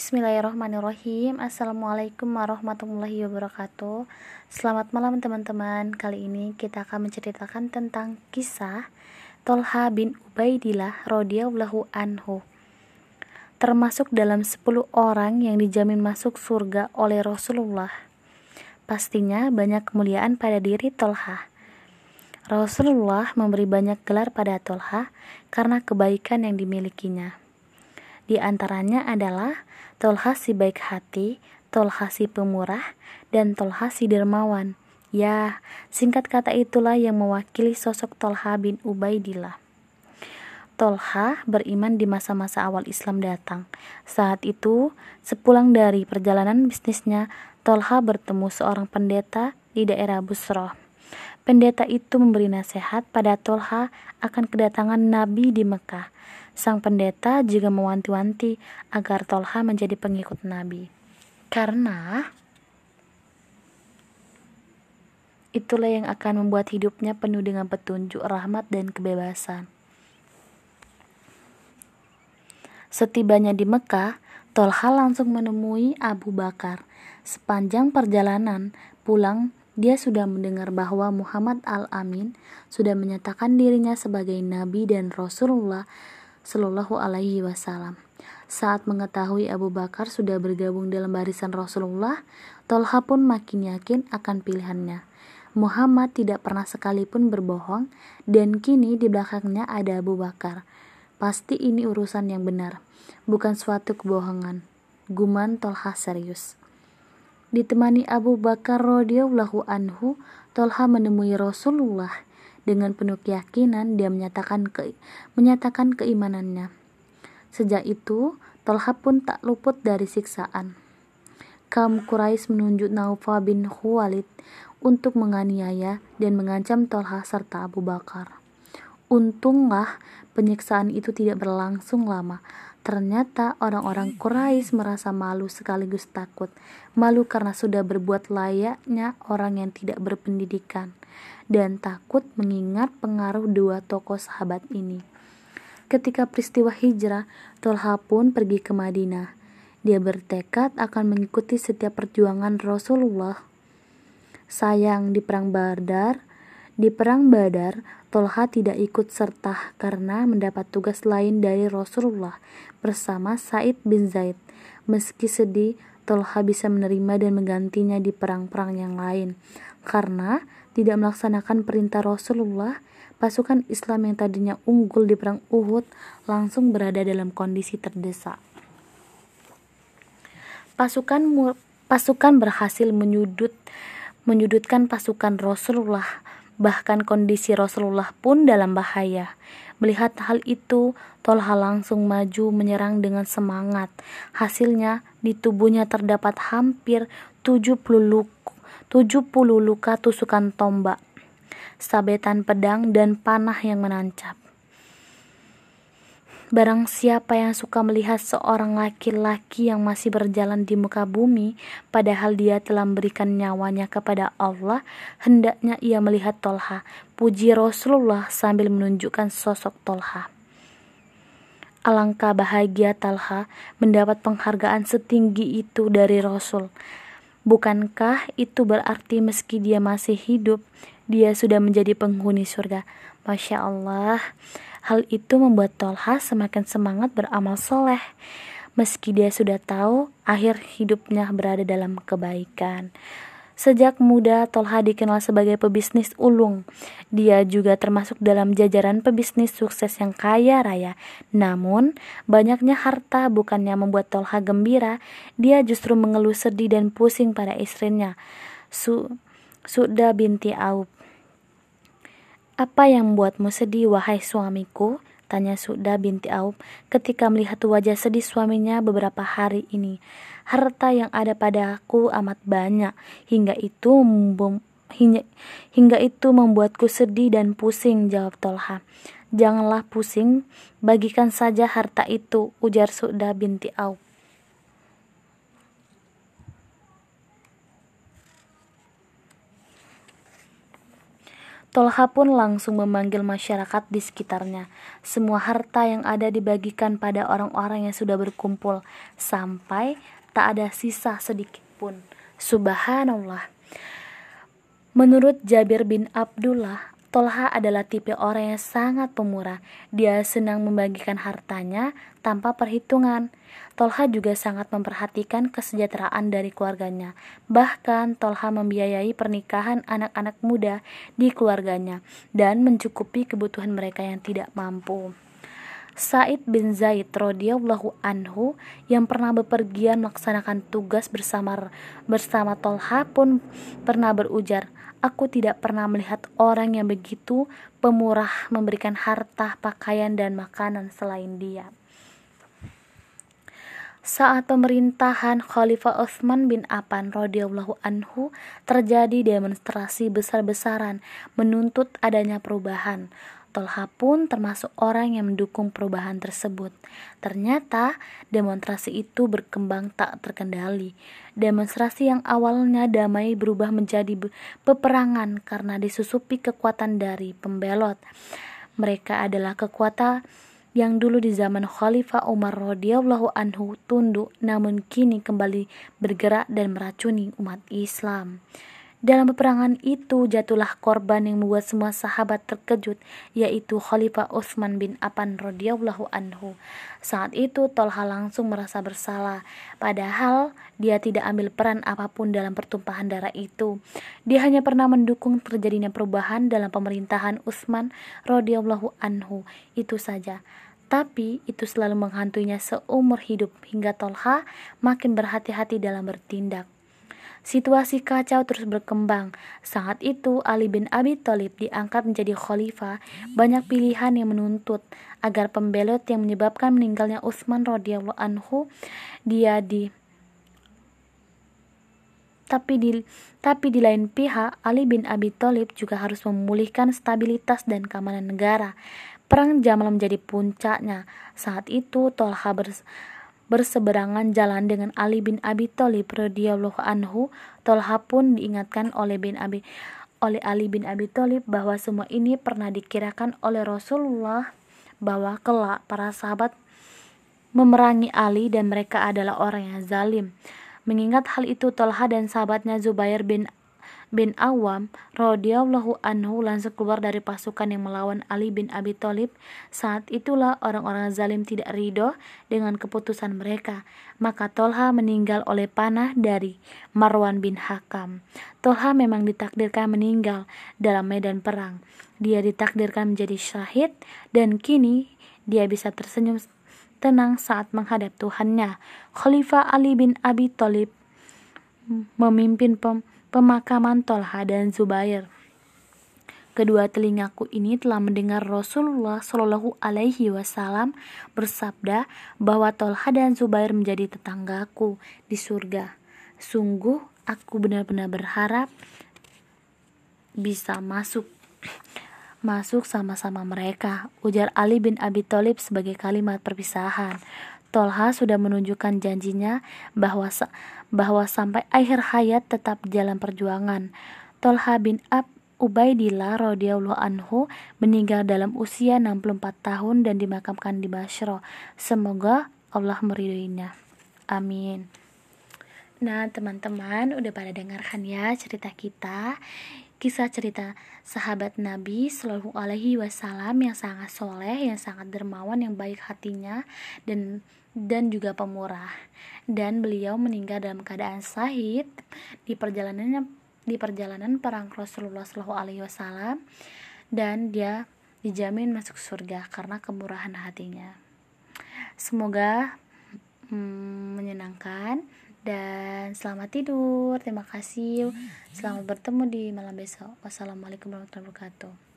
Bismillahirrahmanirrahim. Assalamualaikum warahmatullahi wabarakatuh. Selamat malam teman-teman. Kali ini kita akan menceritakan tentang kisah Tolha bin Ubaidillah radhiyallahu anhu. Termasuk dalam 10 orang yang dijamin masuk surga oleh Rasulullah. Pastinya banyak kemuliaan pada diri Tolha. Rasulullah memberi banyak gelar pada Tolha karena kebaikan yang dimilikinya. Di antaranya adalah Tolha si baik hati, Tolha si pemurah, dan Tolha si dermawan. Ya, singkat kata itulah yang mewakili sosok Tolha bin Ubaidillah. Tolha beriman di masa-masa awal Islam datang. Saat itu, sepulang dari perjalanan bisnisnya, Tolha bertemu seorang pendeta di daerah Busroh. Pendeta itu memberi nasihat pada Tolha akan kedatangan Nabi di Mekah Sang pendeta juga mewanti-wanti agar Tolha menjadi pengikut Nabi. Karena itulah yang akan membuat hidupnya penuh dengan petunjuk, rahmat, dan kebebasan. Setibanya di Mekah, Tolha langsung menemui Abu Bakar. Sepanjang perjalanan pulang, dia sudah mendengar bahwa Muhammad Al-Amin sudah menyatakan dirinya sebagai nabi dan Rasulullah Shallallahu Alaihi Wasallam. Saat mengetahui Abu Bakar sudah bergabung dalam barisan Rasulullah, Tolha pun makin yakin akan pilihannya. Muhammad tidak pernah sekalipun berbohong, dan kini di belakangnya ada Abu Bakar. Pasti ini urusan yang benar, bukan suatu kebohongan. Guman Tolha serius. Ditemani Abu Bakar radhiyallahu anhu, Tolha menemui Rasulullah dengan penuh keyakinan dia menyatakan ke, menyatakan keimanannya. Sejak itu, Tolha pun tak luput dari siksaan. Kaum Quraisy menunjuk Naufa bin Khuwailid untuk menganiaya dan mengancam Tolha serta Abu Bakar. Untunglah penyiksaan itu tidak berlangsung lama. Ternyata orang-orang Quraisy merasa malu sekaligus takut. Malu karena sudah berbuat layaknya orang yang tidak berpendidikan dan takut mengingat pengaruh dua tokoh sahabat ini. Ketika peristiwa hijrah, Tolha pun pergi ke Madinah. Dia bertekad akan mengikuti setiap perjuangan Rasulullah. Sayang di perang Badar, di perang Badar, Tolha tidak ikut serta karena mendapat tugas lain dari Rasulullah bersama Said bin Zaid. Meski sedih, Tolha bisa menerima dan menggantinya di perang-perang yang lain karena tidak melaksanakan perintah Rasulullah, pasukan Islam yang tadinya unggul di perang Uhud langsung berada dalam kondisi terdesak. Pasukan pasukan berhasil menyudut menyudutkan pasukan Rasulullah, bahkan kondisi Rasulullah pun dalam bahaya. Melihat hal itu, Tolha langsung maju menyerang dengan semangat. Hasilnya, di tubuhnya terdapat hampir 70 luka 70 luka tusukan tombak, sabetan pedang, dan panah yang menancap. Barang siapa yang suka melihat seorang laki-laki yang masih berjalan di muka bumi, padahal dia telah memberikan nyawanya kepada Allah, hendaknya ia melihat Tolha. Puji Rasulullah sambil menunjukkan sosok Tolha. Alangkah bahagia Talha mendapat penghargaan setinggi itu dari Rasul. Bukankah itu berarti meski dia masih hidup, dia sudah menjadi penghuni surga? Masya Allah, hal itu membuat Tolha semakin semangat beramal soleh. Meski dia sudah tahu akhir hidupnya berada dalam kebaikan. Sejak muda, Tolha dikenal sebagai pebisnis ulung. Dia juga termasuk dalam jajaran pebisnis sukses yang kaya raya. Namun, banyaknya harta bukannya membuat Tolha gembira, dia justru mengeluh sedih dan pusing pada istrinya, Su Suda binti Aub. Apa yang membuatmu sedih, wahai suamiku? Tanya Suda binti Aub ketika melihat wajah sedih suaminya beberapa hari ini. Harta yang ada padaku amat banyak, hingga itu hingga, hingga itu membuatku sedih dan pusing, jawab Tolha. Janganlah pusing, bagikan saja harta itu, ujar Suda binti Aub. Tolha pun langsung memanggil masyarakat di sekitarnya. Semua harta yang ada dibagikan pada orang-orang yang sudah berkumpul sampai tak ada sisa sedikit pun. Subhanallah. Menurut Jabir bin Abdullah, Tolha adalah tipe orang yang sangat pemurah. Dia senang membagikan hartanya tanpa perhitungan. Tolha juga sangat memperhatikan kesejahteraan dari keluarganya. Bahkan Tolha membiayai pernikahan anak-anak muda di keluarganya dan mencukupi kebutuhan mereka yang tidak mampu. Said bin Zaid radhiyallahu anhu yang pernah bepergian melaksanakan tugas bersama bersama Tolha pun pernah berujar, Aku tidak pernah melihat orang yang begitu pemurah memberikan harta, pakaian, dan makanan selain dia. Saat pemerintahan Khalifah Utsman bin Affan radhiyallahu anhu terjadi demonstrasi besar-besaran menuntut adanya perubahan. Tolha pun termasuk orang yang mendukung perubahan tersebut. Ternyata demonstrasi itu berkembang tak terkendali. Demonstrasi yang awalnya damai berubah menjadi peperangan karena disusupi kekuatan dari pembelot. Mereka adalah kekuatan yang dulu di zaman Khalifah Umar radhiyallahu anhu tunduk namun kini kembali bergerak dan meracuni umat Islam. Dalam peperangan itu jatuhlah korban yang membuat semua sahabat terkejut, yaitu Khalifah Utsman bin Affan radhiyallahu anhu. Saat itu Tolha langsung merasa bersalah, padahal dia tidak ambil peran apa pun dalam pertumpahan darah itu. Dia hanya pernah mendukung terjadinya perubahan dalam pemerintahan Utsman radhiyallahu anhu. Itu saja tapi itu selalu menghantuinya seumur hidup hingga Tolha makin berhati-hati dalam bertindak. Situasi kacau terus berkembang. Saat itu Ali bin Abi Thalib diangkat menjadi khalifah. Banyak pilihan yang menuntut agar pembelot yang menyebabkan meninggalnya Utsman radhiyallahu anhu dia di tapi di tapi di lain pihak Ali bin Abi Thalib juga harus memulihkan stabilitas dan keamanan negara. Perang Jamal menjadi puncaknya. Saat itu Tolha berseberangan jalan dengan Ali bin Abi Thalib radhiyallahu anhu, Tolha pun diingatkan oleh bin Abi oleh Ali bin Abi Thalib bahwa semua ini pernah dikirakan oleh Rasulullah bahwa kelak para sahabat memerangi Ali dan mereka adalah orang yang zalim. Mengingat hal itu, Tolha dan sahabatnya Zubair bin bin Awam radhiyallahu anhu langsung keluar dari pasukan yang melawan Ali bin Abi Thalib. Saat itulah orang-orang zalim tidak ridho dengan keputusan mereka. Maka Tolha meninggal oleh panah dari Marwan bin Hakam. Tolha memang ditakdirkan meninggal dalam medan perang. Dia ditakdirkan menjadi syahid dan kini dia bisa tersenyum tenang saat menghadap Tuhannya. Khalifah Ali bin Abi Thalib memimpin pem pemakaman Tolha dan Zubair. Kedua telingaku ini telah mendengar Rasulullah Shallallahu Alaihi Wasallam bersabda bahwa Tolha dan Zubair menjadi tetanggaku di surga. Sungguh aku benar-benar berharap bisa masuk masuk sama-sama mereka, ujar Ali bin Abi Thalib sebagai kalimat perpisahan. Tolha sudah menunjukkan janjinya bahwa bahwa sampai akhir hayat tetap jalan perjuangan. Tolha bin Ab Ubaidillah radhiyallahu anhu meninggal dalam usia 64 tahun dan dimakamkan di Basra. Semoga Allah meridhoinya. Amin. Nah, teman-teman udah pada dengarkan ya cerita kita kisah cerita sahabat Nabi Shallallahu Alaihi Wasallam yang sangat soleh, yang sangat dermawan, yang baik hatinya dan dan juga pemurah. Dan beliau meninggal dalam keadaan sahid di perjalanannya di perjalanan perang Rasulullah Shallallahu Alaihi Wasallam dan dia dijamin masuk surga karena kemurahan hatinya. Semoga hmm, menyenangkan dan selamat tidur terima kasih selamat bertemu di malam besok. Wassalamualaikum warahmatullahi wabarakatuh